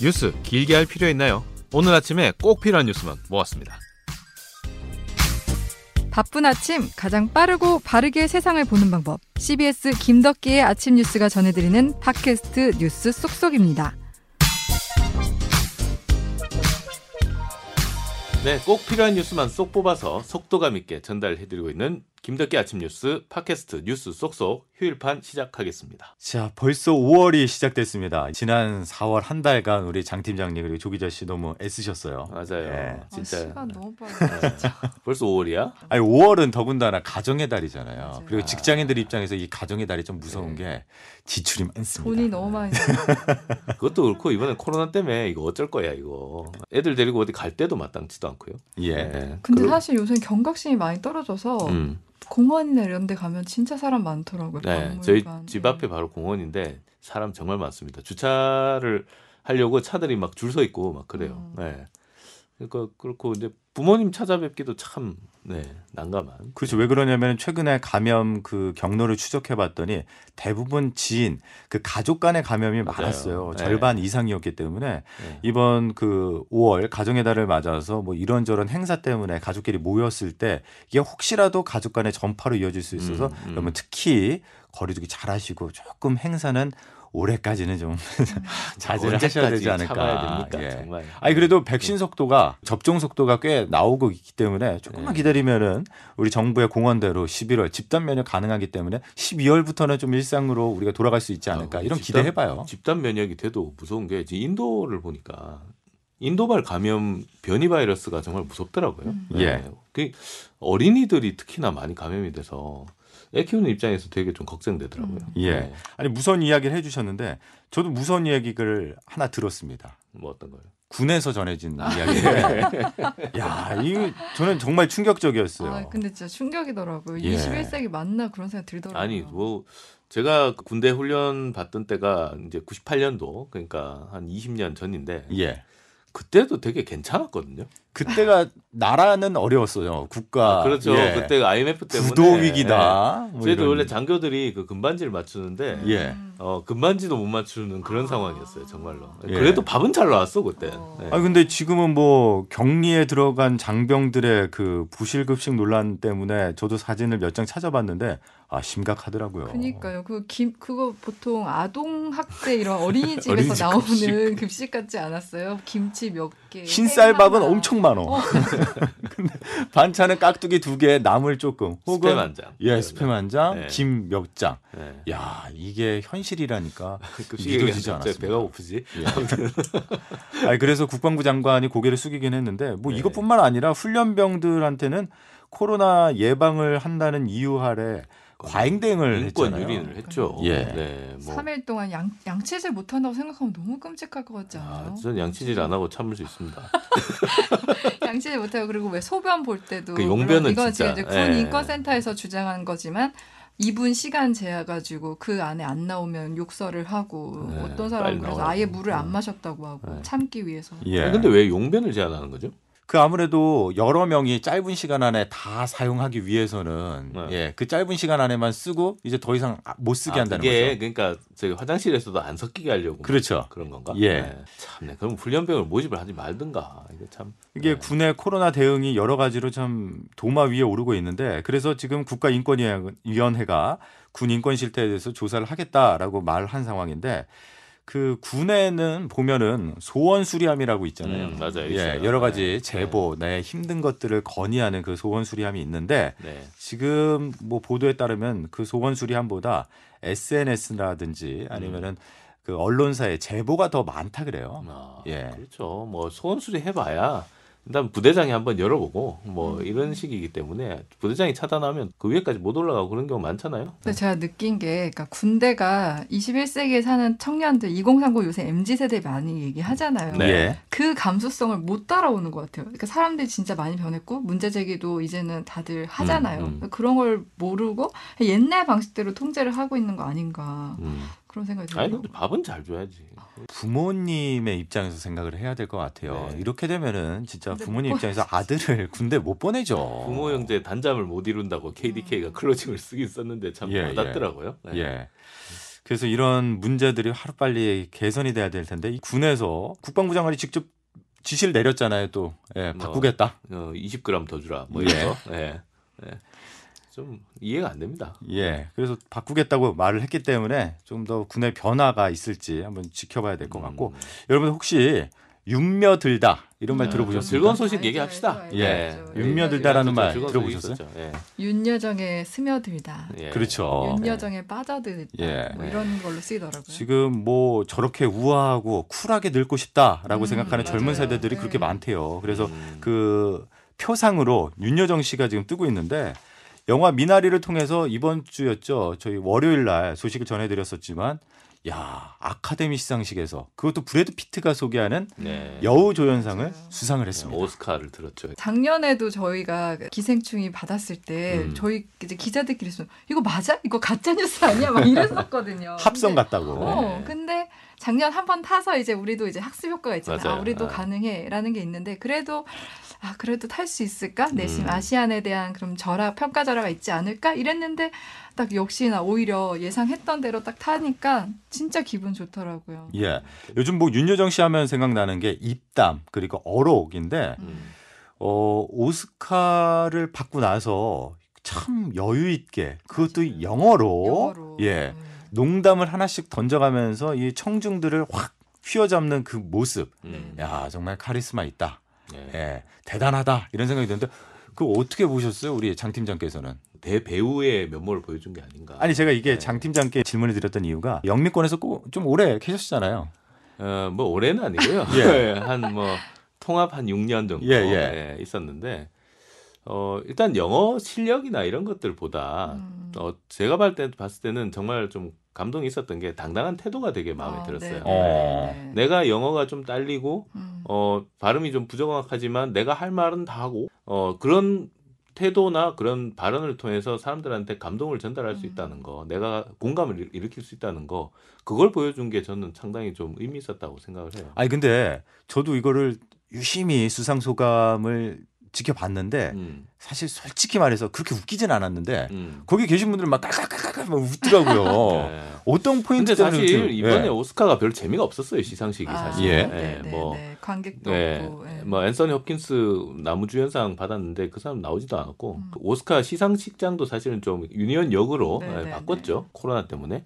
뉴스 길게 할 필요 있나요? 오늘 아침에 꼭 필요한 뉴스만 모았습니다. 바쁜 아침 가장 빠르고 바르게 세상을 보는 방법. CBS 김덕기의 아침 뉴스가 전해드리는 팟캐스트 뉴스 쏙쏙입니다. 네, 꼭 필요한 뉴스만 쏙 뽑아서 속도감 있게 전달해드리고 있는 김덕기 아침 뉴스 팟캐스트 뉴스 쏙쏙 휴일판 시작하겠습니다. 자, 벌써 5월이 시작됐습니다. 지난 4월 한 달간 우리 장 팀장님 그리고 조 기자 씨 너무 애쓰셨어요. 맞아요. 예. 진짜. 아, 시간 너무 빨라. 진짜. 벌써 5월이야? 아니 5월은 더군다나 가정의 달이잖아요. 맞아요. 그리고 직장인들 입장에서 이 가정의 달이 좀 무서운 게 지출이 많습니다. 돈이 너무 많이. 그것도 그렇고 이번에 코로나 때문에 이거 어쩔 거야 이거. 애들 데리고 어디 갈 때도 마땅치도 않고요. 예. 네. 근데 그- 사실 요새 경각심이 많이 떨어져서 음. 공원이나 이런 데 가면 진짜 사람 많더라고요. 네, 박물관. 저희 집 네. 앞에 바로 공원인데 사람 정말 많습니다. 주차를 하려고 차들이 막 줄 서 있고 막 그래요. 음. 네. 그러니까 그렇고 이제 부모님 찾아뵙기도 참 네, 난감한. 그렇죠. 왜 그러냐면 최근에 감염 그 경로를 추적해 봤더니 대부분 지인 그 가족 간의 감염이 맞아요. 많았어요. 네. 절반 이상이었기 때문에 네. 이번 그 5월 가정의 달을 맞아서 뭐 이런저런 행사 때문에 가족끼리 모였을 때 이게 혹시라도 가족 간의 전파로 이어질 수 있어서 음, 음. 여러분 특히 거리두기 잘 하시고 조금 행사는 올해까지는 좀 자제를 하셔야 되지 않을까. 예. 정말. 아니 그래도 백신 속도가 접종 속도가 꽤 나오고 있기 때문에 조금만 네. 기다리면은 우리 정부의 공언대로 11월 집단 면역 가능하기 때문에 12월부터는 좀 일상으로 우리가 돌아갈 수 있지 않을까 아, 이런 집단- 기대해봐요. 집단 면역이 돼도 무서운 게 인도를 보니까 인도발 감염 변이 바이러스가 정말 무섭더라고요. 음. 예. 그 어린이들이 특히나 많이 감염이 돼서 애 키우는 입장에서 되게 좀 걱정되더라고요. 음. 예. 네. 아니 무서운 이야기를 해주셨는데 저도 무서운 이야기를 하나 들었습니다. 뭐 어떤 거요? 군에서 전해진 이야기인데, 야, 이 저는 정말 충격적이었어요. 아, 근데 진짜 충격이더라고요. 예. 21세기 맞나 그런 생각 들더라고요. 아니 뭐 제가 군대 훈련 받던 때가 이제 98년도 그러니까 한 20년 전인데 예. 그때도 되게 괜찮았거든요. 그때가 나라는 어려웠어요. 국가. 아, 그렇죠. 예. 그때 IMF 때문에 구도 위기다. 예. 뭐 저희도. 원래 장교들이 그 금반지를 맞추는데 예. 음. 어 금반지도 못 맞추는 그런 상황이었어요. 정말로. 예. 그래도 밥은 잘 나왔어 그때. 어. 네. 아 근데 지금은 뭐 격리에 들어간 장병들의 그 부실급식 논란 때문에 저도 사진을 몇 장 찾아봤는데 아 심각하더라고요. 그니까요. 그 김, 그거 보통 아동 학대 이런 어린이집에서 어린이집 나오는 급식. 급식. 같지 않았어요? 김치 몇 개. 흰쌀밥은. 엄청 많어. 어. 근데 반찬은 깍두기 두 개, 나물 조금. 혹은 스팸 한 장. 예, 스팸 한 장, 네. 김몇 장. 네. 야 이게 현실이라니까. 믿어지지 않았습니다. 배가 고프지. 예. 아니, 그래서 국방부 장관이 고개를 숙이긴 했는데 뭐 네. 이것뿐만 아니라 훈련병들한테는 코로나 예방을 한다는 이유 아래 과잉 대응을 인권 했잖아요. 유린을 했죠. 예. 네. 뭐. 3일 동안 양, 양치질 못한다고 생각하면 너무 끔찍할 것 같지 않아요? 아, 전 양치질 안 하고 참을 수 있습니다. 양치질 못하고 그리고 왜 소변 볼 때도 그 용변은 이건 진짜, 지금 이제 군 예. 인권센터에서 주장한 거지만 2분 시간 재야 가지고 그 안에 안 나오면 욕설을 하고 네, 어떤 사람은 그래서. 아예 물을 안 음. 마셨다고 하고 네. 참기 위해서. 예. 근데 왜 용변을 제한하는 거죠? 그 아무래도 여러 명이 짧은 시간 안에 다 사용하기 위해서는 네. 예, 그 짧은 시간 안에만 쓰고 이제 더 이상 못 쓰게 아, 한다는 그게 거죠. 그러니까 저기 화장실에서도 안 섞이게 하려고 그렇죠. 그런 건가? 예. 네. 참 네. 그럼 훈련병을 모집을 하지 말든가. 이게 참 이게 네. 군의 코로나 대응이 여러 가지로 참 도마 위에 오르고 있는데 그래서 지금 국가인권위원회가 군 인권 실태에 대해서 조사를 하겠다라고 말한 상황인데 그 군에는 보면은 소원 수리함이라고 있잖아요. 음, 맞아요. 예. 여러 가지 네. 제보, 내 힘든 것들을 건의하는 그 소원 수리함이 있는데 네. 지금 뭐 보도에 따르면 그 소원 수리함보다 SNS라든지 아니면은 그 언론사의 제보가 더 많다 그래요. 아, 예. 그렇죠. 뭐 소원 수리 해봐야 일단 부대장이 한번 열어보고 음. 뭐 이런 식이기 때문에 부대장이 차단하면 그 위에까지 못 올라가고 그런 경우 많잖아요. 근데 제가 느낀 게 그러니까 군대가 21세기에 사는 청년들 2030 요새 MZ 세대 많이 얘기하잖아요. 네. 예. 그 감수성을 못 따라오는 것 같아요. 그러니까 사람들이 진짜 많이 변했고 문제 제기도 이제는 다들 하잖아요. 음, 음. 그런 걸 모르고 옛날 방식대로 통제를 하고 있는 거 아닌가 음. 그런 생각이 들어요. 아니 근데 밥은 잘 줘야지. 부모님의 입장에서 생각을 해야 될 것 같아요. 네. 이렇게 되면은 진짜 부모님 못 입장에서 아들을 군대 못 보내죠. 부모 형제 단잠을 못 이룬다고 KDK가 클로징을 쓰긴 썼는데 참 예, 와닿더라고요. 네. 예. 그래서 이런 문제들이 하루빨리 개선이 돼야 될 텐데 이 군에서 국방부 장관이 직접 지시를 내렸잖아요. 또 예, 뭐. 바꾸겠다. 어, 20g 더 주라. 뭐 예. 이런 거. 예. 예. 좀 이해가 안 됩니다. 예, 그래서 바꾸겠다고 말을 했기 때문에 좀더 군의 변화가 있을지 한번 지켜봐야 될 것 같고 음. 여러분 혹시 윤며 들다 이런 말 아, 들어보셨습니까? 즐거운 소식 얘기합시다. 알죠, 알죠, 예. 알죠. 윤며 들다라는 말 들어보셨어요? 예. 윤여정에 스며들다. 예. 그렇죠. 윤여정에 빠져들다. 예. 뭐 이런 걸로 쓰이더라고요. 지금 뭐 저렇게 우아하고 쿨하게 늙고 싶다라고 음, 생각하는 젊은 맞아요. 세대들이 네. 그렇게 많대요. 그래서 음. 그 표상으로 윤여정 씨가 지금 뜨고 있는데 영화 미나리를 통해서 이번 주였죠. 저희 월요일 날 소식을 전해드렸었지만 야 아카데미 시상식에서 그것도 브래드 피트가 소개하는 네. 여우 조연상을 맞아요. 수상을 네, 했습니다. 오스카를 들었죠. 작년에도 저희가 기생충이 받았을 때 음. 저희 이제 기자들끼리 있으면 이거 맞아? 이거 가짜 뉴스 아니야? 막 이랬었거든요. 합성 근데- 같다고. 어, 네. 근데 작년 한 번 타서 이제 우리도 이제 학습 효과가 있잖아요. 맞아요. 아, 우리도 아. 가능해라는 게 있는데 그래도 아 그래도 탈 수 있을까? 내심 음. 아시안에 대한 그럼 절하 평가 절하가 있지 않을까? 이랬는데 딱 역시나 오히려 예상했던 대로 딱 타니까 진짜 기분 좋더라고요. 예. 요즘 뭐 윤여정 씨 하면 생각나는 게 입담 그리고 어록인데 음. 어 오스카를 받고 나서 참 여유 있게 그것도. 영어로, 영어로. 예 네. 농담을 하나씩 던져가면서 이 청중들을 확 휘어잡는 그 모습 음. 야 정말 카리스마 있다 예. 예 대단하다 이런 생각이 드는데 그 어떻게 보셨어요 우리 장 팀장께서는 대배우의 면모를 보여준 게 아닌가. 아니 제가 이게 네. 장 팀장께 질문을 드렸던 이유가 영미권에서 꼭 좀 오래 계셨잖아요 어, 뭐 올해는 아니고요. 예. 한뭐 통합 한 6년 정도 예, 예. 예, 있었는데 어, 일단 영어 실력이나 이런 것들보다 음. 어, 제가 봤을, 때, 봤을 때는 정말 좀 감동이 있었던 게 당당한 태도가 되게 마음에 아, 들었어요. 네, 어. 네, 네. 내가 영어가 좀 딸리고 음. 어, 발음이 좀 부정확하지만 내가 할 말은 다 하고 어, 그런 태도나 그런 발언을 통해서 사람들한테 감동을 전달할 수 음. 있다는 거, 내가 공감을 일- 일으킬 수 있다는 거, 그걸 보여준 게 저는 상당히 좀 의미 있었다고 생각을 해요. 아니 근데 저도 이거를 유심히 수상 소감을 지켜봤는데 음, 사실 솔직히 말해서 그렇게 웃기진 않았는데 음. 거기 계신 분들은 막 깔깔깔깔 막 웃더라고요. 네. 어떤 포인트 근데 때문에 사실 그렇게- 이번에 예. 오스카가 별 재미가 없었어요 시상식이 아, 사실. 예. 네, 네, 뭐, 네. 관객도 네, 없고. 예. 뭐 앤서니 홉킨스 남우주연상 받았는데 그 사람 나오지도 않았고 음. 그 오스카 시상식장도 사실은 좀 유니언 역으로 네, 예, 네, 바꿨죠 코로나 때문에.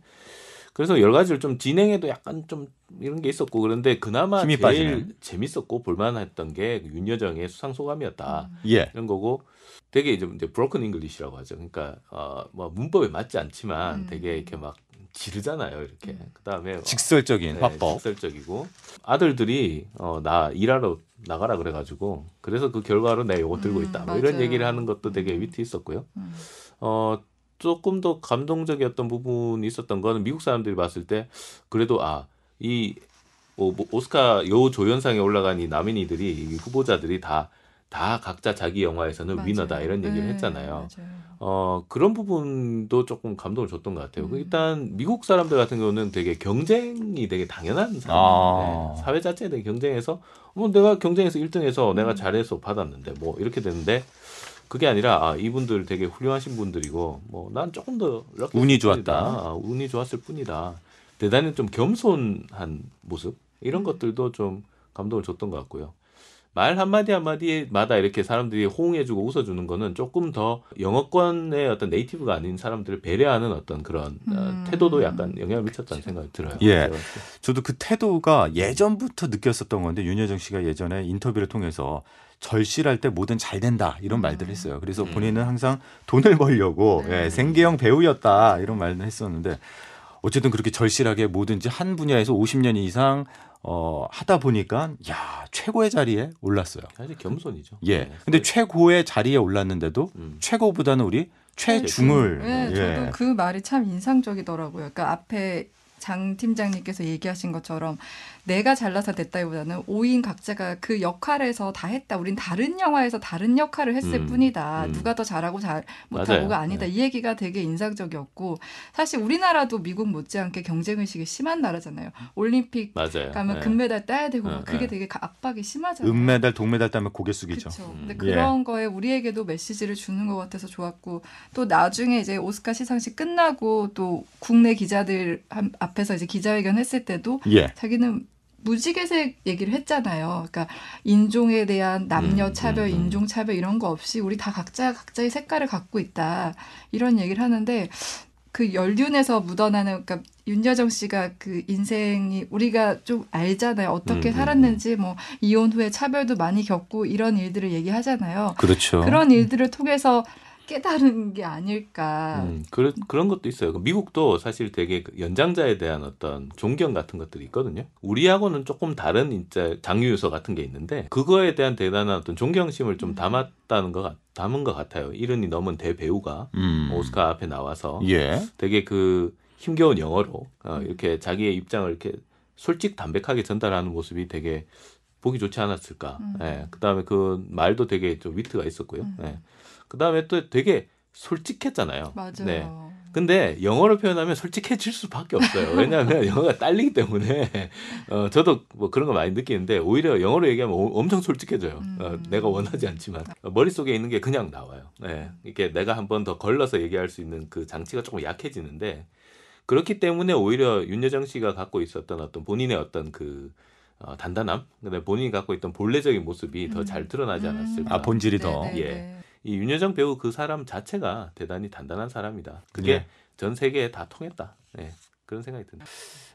그래서 여러 가지를 좀 진행에도 약간 좀 이런 게 있었고 그런데 그나마 제일 빠지는. 재밌었고 볼만했던 게 윤여정의 수상 소감이었다 음. 예. 이런 거고 되게 좀 이제 broken English라고 하죠. 그러니까 어뭐 문법에 맞지 않지만 음. 되게 이렇게 막 지르잖아요. 이렇게 음. 그다음에 어, 직설적인 네, 화법. 직설적이고 아들들이 어, 나 일하러 나가라 그래 가지고 그래서 그 결과로 내가 이거 들고 음, 있다. 뭐 이런 맞아요. 얘기를 하는 것도 되게 음. 위트 있었고요. 음. 어 조금 더 감동적이었던 부분이 있었던 거는 미국 사람들이 봤을 때 그래도 아이 뭐, 뭐 오스카 요 조연상에 올라간 이 나미니들이 이 후보자들이 다 다 각자 자기 영화에서는 맞아요. 위너다 이런 얘기를 네, 했잖아요. 맞아요. 어 그런 부분도 조금 감동을 줬던 것 같아요. 음. 일단 미국 사람들 같은 경우는 되게 경쟁이 되게 당연한 사람. 아. 네, 사회 자체에 되게 경쟁해서 뭐 내가 경쟁에서 1등해서 내가 음. 잘해서 받았는데 뭐 이렇게 되는데 그게 아니라 아, 이분들 되게 훌륭하신 분들이고 뭐 난 조금 더 운이. 좋았다. 아, 운이 좋았을 뿐이다. 대단히 좀 겸손한 모습 이런 음. 것들도 좀 감동을 줬던 것 같고요. 말 한마디 한마디마다 이렇게 사람들이 호응해주고 웃어주는 거는 조금 더 영어권의 어떤 네이티브가 아닌 사람들을 배려하는 어떤 그런 어, 음. 태도도 약간 영향을 미쳤다는 생각이 들어요. 예. 봤을 때. 저도 그 태도가 예전부터 느꼈었던 건데 윤여정 씨가 예전에 인터뷰를 통해서 절실할 때 뭐든 잘 된다 이런 음. 말들을 했어요. 그래서 음. 본인은 항상 돈을 벌려고 네. 예, 생계형 배우였다 이런 말을 했었는데 어쨌든 그렇게 절실하게 뭐든지 한 분야에서 50년 이상 어, 하다 보니까 야 최고의 자리에 올랐어요. 사실 겸손이죠. 예. 네. 근데 최고의 자리에 올랐는데도 음. 최고보다는 우리 최중을 네, 예. 저도 그 말이 참 인상적이더라고요. 그러니까 앞에 장 팀장님께서 얘기하신 것처럼 내가 잘나서 됐다기보다는 5인 각자가 그 역할에서 다 했다. 우린 다른 영화에서 다른 역할을 했을 음, 뿐이다. 음. 누가 더 잘하고 잘. 못하고가 아니다. 네. 이 얘기가 되게 인상적이었고 사실 우리나라도 미국 못지않게 경쟁 의식이 심한 나라잖아요. 올림픽 맞아요. 가면 네. 금메달 따야 되고 네, 막 그게 네. 되게 가- 압박이 심하잖아요. 은메달, 동메달 따면 고개 숙이죠. 그렇죠. 음. 근데 예. 그런 거에 우리에게도 메시지를 주는 것 같아서 좋았고 또 나중에 이제 오스카 시상식 끝나고 또 국내 기자들 한- 앞에서 이제 기자회견 했을 때도 예. 자기는 무지개색 얘기를 했잖아요. 그러니까 인종에 대한 남녀 음, 차별, 음, 음. 인종 차별 이런 거 없이 우리 다 각자 각자의 색깔을 갖고 있다. 이런 얘기를 하는데 그 연륜에서 묻어나는 그러니까 윤여정 씨가 그 인생이 우리가 좀 알잖아요. 어떻게 음, 음, 살았는지 뭐 이혼 후에 차별도 많이 겪고 이런 일들을 얘기하잖아요. 그렇죠. 그런 일들을 통해서 깨달은 게 아닐까. 음, 그런 그런 것도 있어요. 그 미국도 사실 되게 그 연장자에 대한 어떤 존경 같은 것들이 있거든요. 우리하고는 조금 다른 이제 장유유서 같은 게 있는데 그거에 대한 대단한 어떤 존경심을 좀 음. 담았다는 것 같- 담은 것 같아요. 이른이 넘은 대배우가 음. 오스카 앞에 나와서 예. 되게 그 힘겨운 영어로 어, 음. 이렇게 자기의 입장을 이렇게 솔직 담백하게 전달하는 모습이 되게 보기 좋지 않았을까. 음. 예. 그다음에 그 말도 되게 좀 위트가 있었고요. 음. 예. 그다음에 또 되게 솔직했잖아요. 맞아요. 네. 근데 영어로 표현하면 솔직해질 수밖에 없어요. 왜냐하면 영어가 딸리기 때문에 어, 저도 뭐 그런 거 많이 느끼는데 오히려 영어로 얘기하면 오- 엄청 솔직해져요. 어, 음. 내가 원하지 않지만 어, 머릿 속에 있는 게 그냥 나와요. 네. 이렇게 내가 한 번 더 걸러서 얘기할 수 있는 그 장치가 조금 약해지는데 그렇기 때문에 오히려 윤여정 씨가 갖고 있었던 어떤 본인의 어떤 그 어, 단단함, 근데 본인이 갖고 있던 본래적인 모습이 더 음. 잘 드러나지 음. 않았을까. 아 본질이 더. 네네. 예. 이 윤여정 배우 그 사람 자체가 대단히 단단한 사람이다. 그게 예. 전 세계에 다 통했다. 예. 그런 생각이 듭니다.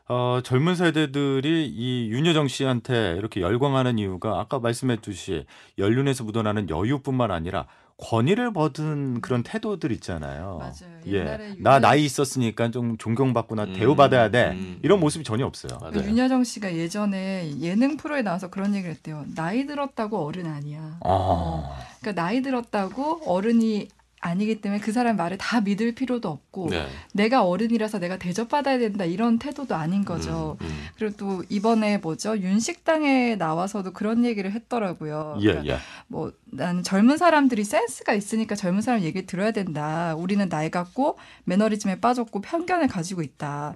어, 젊은 세대들이 이 윤여정 씨한테 이렇게 열광하는 이유가 아까 말씀했듯이 연륜에서 묻어나는 여유뿐만 아니라 권위를 받은 그런 태도들 있잖아요. 맞아요. 예. 옛날에 나 윤여- 나이 있었으니까 좀 존경받거나 음, 대우받아야 돼. 음, 이런 음. 모습이 전혀 없어요. 맞아요. 그 윤여정 씨가 예전에 예능 프로에 나와서 그런 얘기를 했대요. 나이 들었다고 어른 아니야. 아. 그러니까 나이 들었다고 어른이 아니기 때문에 그 사람 말을 다 믿을 필요도 없고 네. 내가 어른이라서 내가 대접받아야 된다 이런 태도도 아닌 거죠. 음, 음. 그리고 또 이번에 뭐죠 윤식당에 나와서도 그런 얘기를 했더라고요. 예, 그러니까 예. 뭐 나는 젊은 사람들이 센스가 있으니까 젊은 사람 얘기 들어야 된다. 우리는 나이 갖고 매너리즘에 빠졌고 편견을 가지고 있다.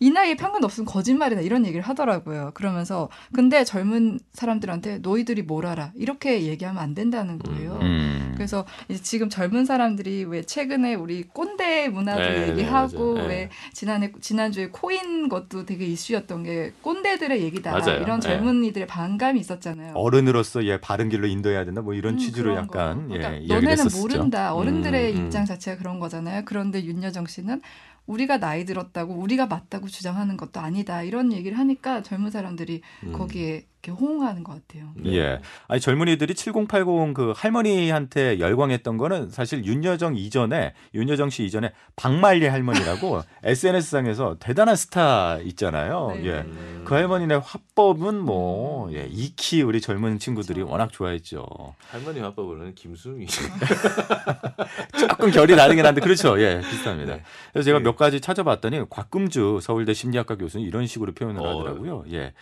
이 나이에 편견 없으면 거짓말이다 이런 얘기를 하더라고요. 그러면서 근데 젊은 사람들한테 너희들이 뭘 알아 이렇게 얘기하면 안 된다는 거예요. 음. 그래서 이제 지금 젊은 사람들이 왜 최근에 우리 꼰대 문화도 네, 얘기하고 네. 왜 네. 지난해 지난주에 코인 것도 되게 이슈였던 게 꼰대들의 얘기다 맞아요. 이런 네. 젊은이들의 반감이 있었잖아요. 어른으로서 얘 바른 길로 인도해야 된다. 뭐 이런 음, 취지로 약간 거. 예, 그러니까 너네는 했었죠. 모른다. 어른들의 음, 음. 입장 자체가 그런 거잖아요. 그런데 윤여정 씨는 우리가 나이 들었다고 우리가 맞다고 주장하는 것도 아니다. 이런 얘기를 하니까 젊은 사람들이 음. 거기에 이렇게 호응하는 것 같아요. 네. 예. 아니 젊은이들이 7080 그 할머니한테 열광했던 거는 사실 윤여정 이전에 윤여정 씨 이전에 박말리 할머니라고 SNS상에서 대단한 스타 있잖아요. 네. 예. 음. 그 할머니네 화법은 뭐 예, 익히 우리 젊은 친구들이 그렇죠. 워낙 좋아했죠. 할머니 화법으로는 김수미. 조금 결이 다르긴 한데 그렇죠. 예, 비슷합니다. 네. 그래서 제가 네. 몇 가지 찾아봤더니 곽금주 서울대 심리학과 교수는 이런 식으로 표현을 어. 하더라고요. 예.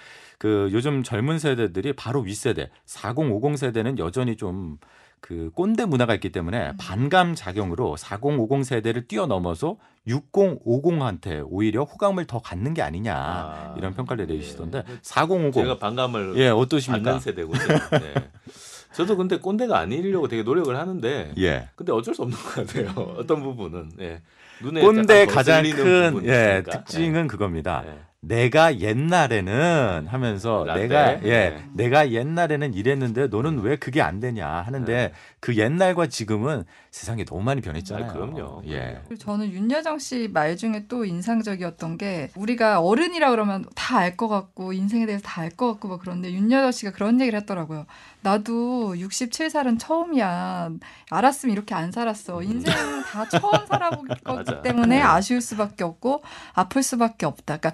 그 요즘 젊은 세대들이 바로 윗세대 4050 세대는 여전히 좀그 꼰대 문화가 있기 때문에 음. 반감 작용으로 4050 세대를 뛰어넘어서 6050한테 오히려 호감을 더 갖는 게 아니냐 아, 이런 평가를 예. 내리시던데 4050 제가 반감을 예 어떠십니까? 받는 세대거든요. 네. 저도 근데 꼰대가 아니려고 되게 노력을 하는데 예. 근데 어쩔 수 없는 것 같아요. 어떤 부분은 예. 눈에 약간 가장 큰 예. 특징은 그겁니다. 예. 내가 옛날에는 하면서 라떼? 내가 예 네. 내가 옛날에는 이랬는데 너는 왜 그게 안 되냐 하는데 네. 그 옛날과 지금은 세상이 너무 많이 변했잖아요. 아, 그럼요. 예. 저는 윤여정 씨 말 중에 또 인상적이었던 게 우리가 어른이라 그러면 다 알 것 같고 인생에 대해서 다 알 것 같고 막 그런데 윤여정 씨가 그런 얘기를 했더라고요. 나도 67살은 처음이야. 알았으면 이렇게 안 살았어. 인생 다 처음 살아보기. 때문에 네. 아쉬울 수밖에 없고 아플 수밖에 없다. 그러니까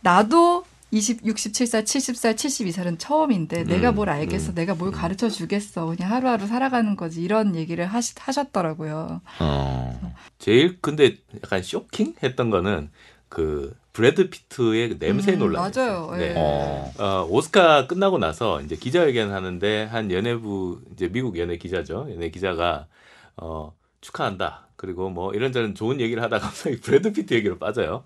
나도 20, 67살, 70살, 72살은 처음인데 내가 뭘 알겠어, 음, 내가 뭘 음. 가르쳐 주겠어, 그냥 하루하루 살아가는 거지 이런 얘기를 하시, 하셨더라고요. 어. 제일 근데 약간 쇼킹했던 거는 그 브래드 피트의 그 냄새 음, 논란이 맞아요. 예. 어. 어, 오스카 끝나고 나서 이제 기자회견 하는데 한 연예부 이제 미국 연예 기자죠. 연예 기자가 어, 축하한다. 그리고 뭐 이런저런 좋은 얘기를 하다가 갑자기 브래드 피트 얘기로 빠져요.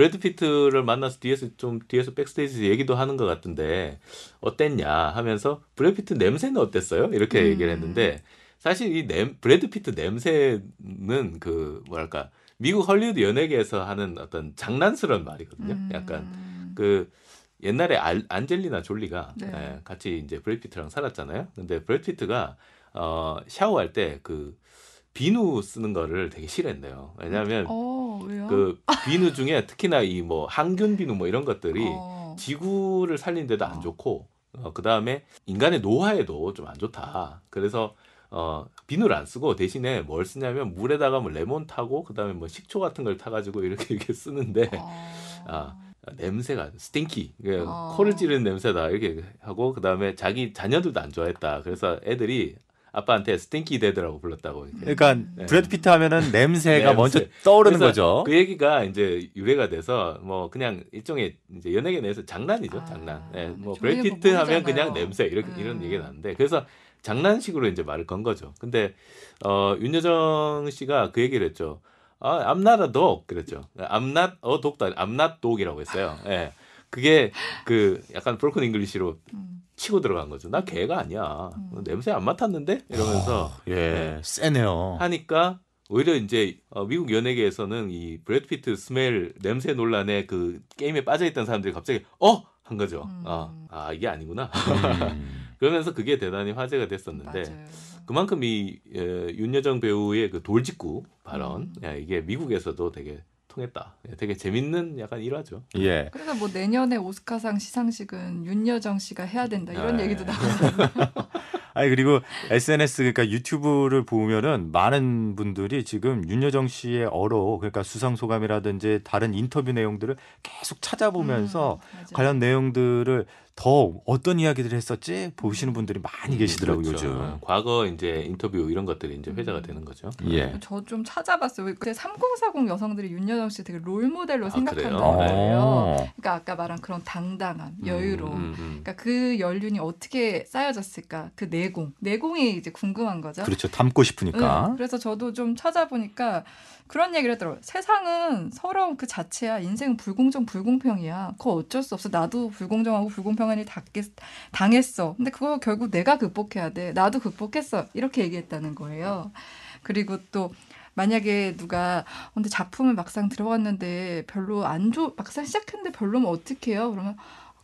브래드 피트를 만나서 뒤에서 좀 뒤에서 backstage에서 얘기도 하는 것 같은데 어땠냐 하면서 브래드 피트 냄새는 어땠어요? 이렇게 음. 얘기를 했는데 사실 이 냄, 브래드 피트 냄새는 그 뭐랄까 미국 헐리우드 연예계에서 하는 어떤 장난스러운 말이거든요. 음. 약간 그 옛날에 알, 안젤리나 졸리가 네. 예, 같이 이제 브래드 피트랑 살았잖아요. 근데 브래드 피트가 어, 샤워할 때 그 비누 쓰는 거를 되게 싫어했네요. 왜냐하면 어, 왜요? 그 비누 중에 특히나 이 뭐 항균 비누 뭐 이런 것들이 어. 지구를 살리는데도 안 어. 좋고 어, 그 다음에 인간의 노화에도 좀 안 좋다. 그래서 어, 비누를 안 쓰고 대신에 뭘 쓰냐면 물에다가 뭐 레몬 타고 그 다음에 뭐 식초 같은 걸 타가지고 이렇게 이렇게 쓰는데 어. 아, 냄새가 stinky 그 어. 코를 찌르는 냄새다 이렇게 하고 그 다음에 자기 자녀들도 안 좋아했다. 그래서 애들이 아빠한테 stinky dad라고 불렀다고. 그러니까 네. 브래드 피트 하면은 냄새가 냄새. 먼저 떠오르는 거죠. 그 얘기가 이제 유래가 돼서 뭐 그냥 일종의 이제 연예계 내에서 장난이죠, 아, 장난. 예, 뭐 브래드 그거 피트 하면. 그냥 냄새 이렇게 이런 음. 얘기가 나는데 그래서 장난식으로 이제 말을 건 거죠. 근데 어 윤여정 씨가 그 얘기를 했죠. 아, I'm not a dog 그랬죠. I'm not a dog도 아니, I'm not dog이라고 했어요. 예. 그게 그 약간 broken English로 음. 치고 들어간 거죠. 나 개가 아니야. 음. 냄새 안 맡았는데 이러면서 예, 네. 세네요. 하니까 오히려 이제 어, 미국 연예계에서는 이 브래드 피트 smell 냄새 논란에 그 게임에 빠져 있던 사람들이 갑자기 어 한 거죠. 음. 어, 아 이게 아니구나. 음. 그러면서 그게 대단히 화제가 됐었는데 맞아요. 그만큼 이 예, 윤여정 배우의 그 돌직구 발언 음. 야, 이게 미국에서도 되게 통했다. 예, 되게 재밌는 약간 일화죠. 예. 그래서 뭐 내년에 오스카상 시상식은 윤여정 씨가 해야 된다 이런 아, 얘기도 예. 나오고 아니 그리고 SNS 그러니까 유튜브를 보면은 많은 분들이 지금 윤여정 씨의 어로 그러니까 수상 소감이라든지 다른 인터뷰 내용들을 계속 찾아보면서 음. 관련 내용들을 더 어떤 이야기들을 했었지 보시는 분들이 많이 계시더라고요 그렇죠. 요즘. 과거 이제 인터뷰 이런 것들이 이제 회자가 음. 되는 거죠. 예. 저 좀 찾아봤어요. 그때 3040 여성들이 윤여정 씨 되게 롤 모델로 아, 생각한다는? 거예요. 어. 그러니까 아까 말한 그런 당당함, 여유로움. 음, 음. 그러니까 그 연륜이 어떻게 쌓여졌을까? 그 내공, 내공이 이제 궁금한 거죠. 그렇죠. 담고 싶으니까. 응, 그래서 저도 좀 찾아보니까 그런 얘기를 했더라고요. 세상은 서러움 그 자체야. 인생은 불공정, 불공평이야. 그거 어쩔 수 없어. 나도 불공정하고 불공평한 일 닿겠- 당했어. 근데 그거 결국 내가 극복해야 돼. 나도 극복했어. 이렇게 얘기했다는 거예요. 그리고 또 만약에 누가 어, 근데 작품을 막상 들어갔는데 별로 안 좋, 막상 시작했는데 별로면 어떡해요? 그러면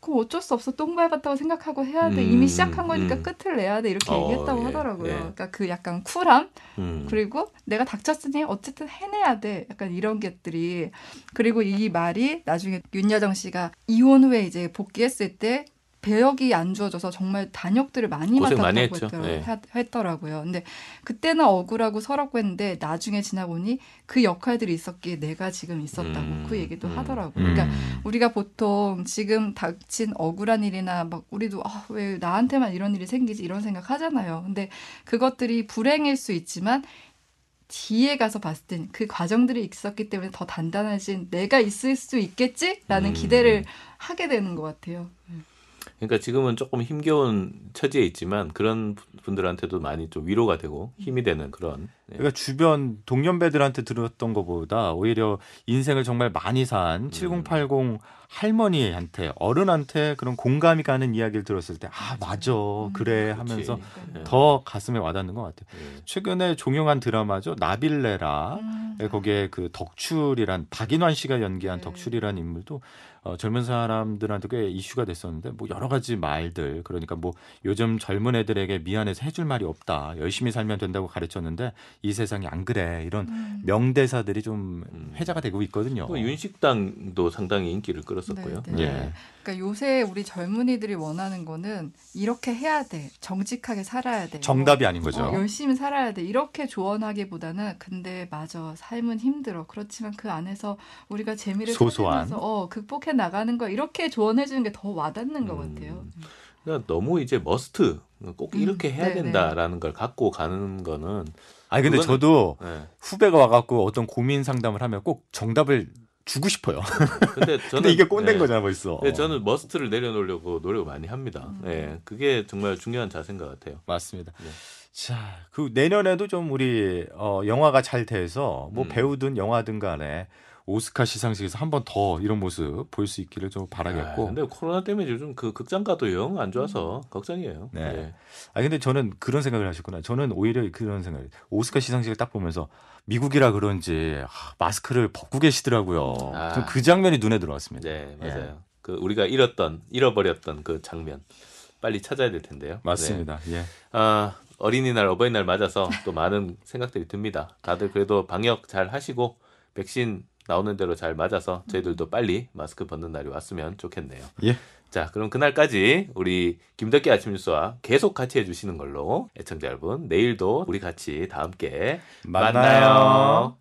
그거 어쩔 수 없어. 똥 밟았다고 생각하고 해야 돼. 이미 음, 시작한 거니까 음. 끝을 내야 돼. 이렇게 어, 얘기했다고 예, 하더라고요. 예. 그러니까 그 약간 쿨함 음. 그리고 내가 닥쳤으니 어쨌든 해내야 돼. 약간 이런 것들이 그리고 이 말이 나중에 윤여정 씨가 이혼 후에 이제 복귀했을 때 배역이 안 주어져서 정말 단역들을 많이 맡았다고. 했더라- 네. 하- 했더라고요. 근데 그때는 억울하고 서럽고 했는데 나중에 지나보니 그 역할들이 있었기에 내가 지금 있었다고 음, 그 얘기도 음. 하더라고요. 음. 그러니까 우리가 보통 지금 닥친 억울한 일이나 막 우리도 아, 왜 나한테만 이런 일이 생기지 이런 생각 하잖아요. 근데 그것들이 불행일 수 있지만 뒤에 가서 봤을 땐 그 과정들이 있었기 때문에 더 단단해진 내가 있을 수 있겠지라는 음. 기대를 하게 되는 것 같아요. 그러니까 지금은 조금 힘겨운 처지에 있지만 그런 분들한테도 많이 좀 위로가 되고 힘이 되는 그런 예. 그러니까 주변 동년배들한테 들었던 것보다 오히려 인생을 정말 많이 음. 산7080 할머니한테 어른한테 그런 공감이 가는 이야기를 들었을 때 아 맞아 음, 그래 그렇지. 하면서 예. 더 가슴에 와닿는 것 같아요. 예. 최근에 종영한 드라마죠 나빌레라 음. 예, 거기에 그 덕출이란 박인환 씨가 연기한 네. 덕출이란 인물도 어, 젊은 사람들한테 꽤 이슈가 됐었는데 뭐 여러 가지 말들 그러니까 뭐 요즘 젊은 애들에게 미안해서 해줄 말이 없다 열심히 살면 된다고 가르쳤는데 이 세상이 안 그래 이런 음. 명대사들이 좀 음. 회자가 되고 있거든요. 또 윤식당도 상당히 인기를 끌었었고요. 네, 네. 예. 그러니까 요새 우리 젊은이들이 원하는 거는 이렇게 해야 돼. 정직하게 살아야 돼. 정답이 아닌 거죠. 어, 열심히 살아야 돼. 이렇게 조언하기보다는 근데 맞아. 삶은 힘들어. 그렇지만 그 안에서 우리가 재미를 소소한. 어, 극복해 나가는 거 이렇게 조언해 주는 게 더 와닿는 것 음. 같아요. 그러니까 너무 이제 머스트 꼭 음, 이렇게 해야 네네. 된다라는 걸 갖고 가는 거는 아니 근데 그거는- 저도 예. 후배가 와갖고 어떤 고민 상담을 하면 꼭 정답을 주고 싶어요. 근데 저는 근데 이게 꼰대인 네. 거잖아 벌써. 네, 저는 머스트를 내려놓으려고 노력을 많이 합니다. 음. 네, 그게 정말 중요한 자세인 것 같아요. 맞습니다. 네. 자, 그 내년에도 좀 우리 어, 영화가 잘 돼서 뭐 음. 배우든 영화든 간에 오스카 시상식에서 한 번 더 이런 모습 볼 수 있기를 좀 아, 바라겠고. 근데 코로나 때문에 요즘 그 극장가도 영 안 좋아서 걱정이에요. 네. 네. 아 근데 저는 그런 생각을 하셨구나. 저는 오히려 그런 생각을 오스카 시상식을 딱 보면서 미국이라 그런지 아, 마스크를 벗고 계시더라고요. 아. 저그 장면이 눈에 들어왔습니다. 네, 예. 맞아요. 그 우리가 잃었던 잃어버렸던 그 장면 빨리 찾아야 될 텐데요. 맞습니다. 예. 네. 아, 어린이날, 어버이날 맞아서 또 많은 생각들이 듭니다. 다들 그래도 방역 잘 하시고 백신 나오는 대로 잘 맞아서 저희들도 빨리 마스크 벗는 날이 왔으면 좋겠네요. 예. 자, 그럼 그날까지 우리 김덕기 아침 뉴스와 계속 같이 해주시는 걸로 애청자 여러분 내일도 우리 같이 다 함께 만나요. 만나요.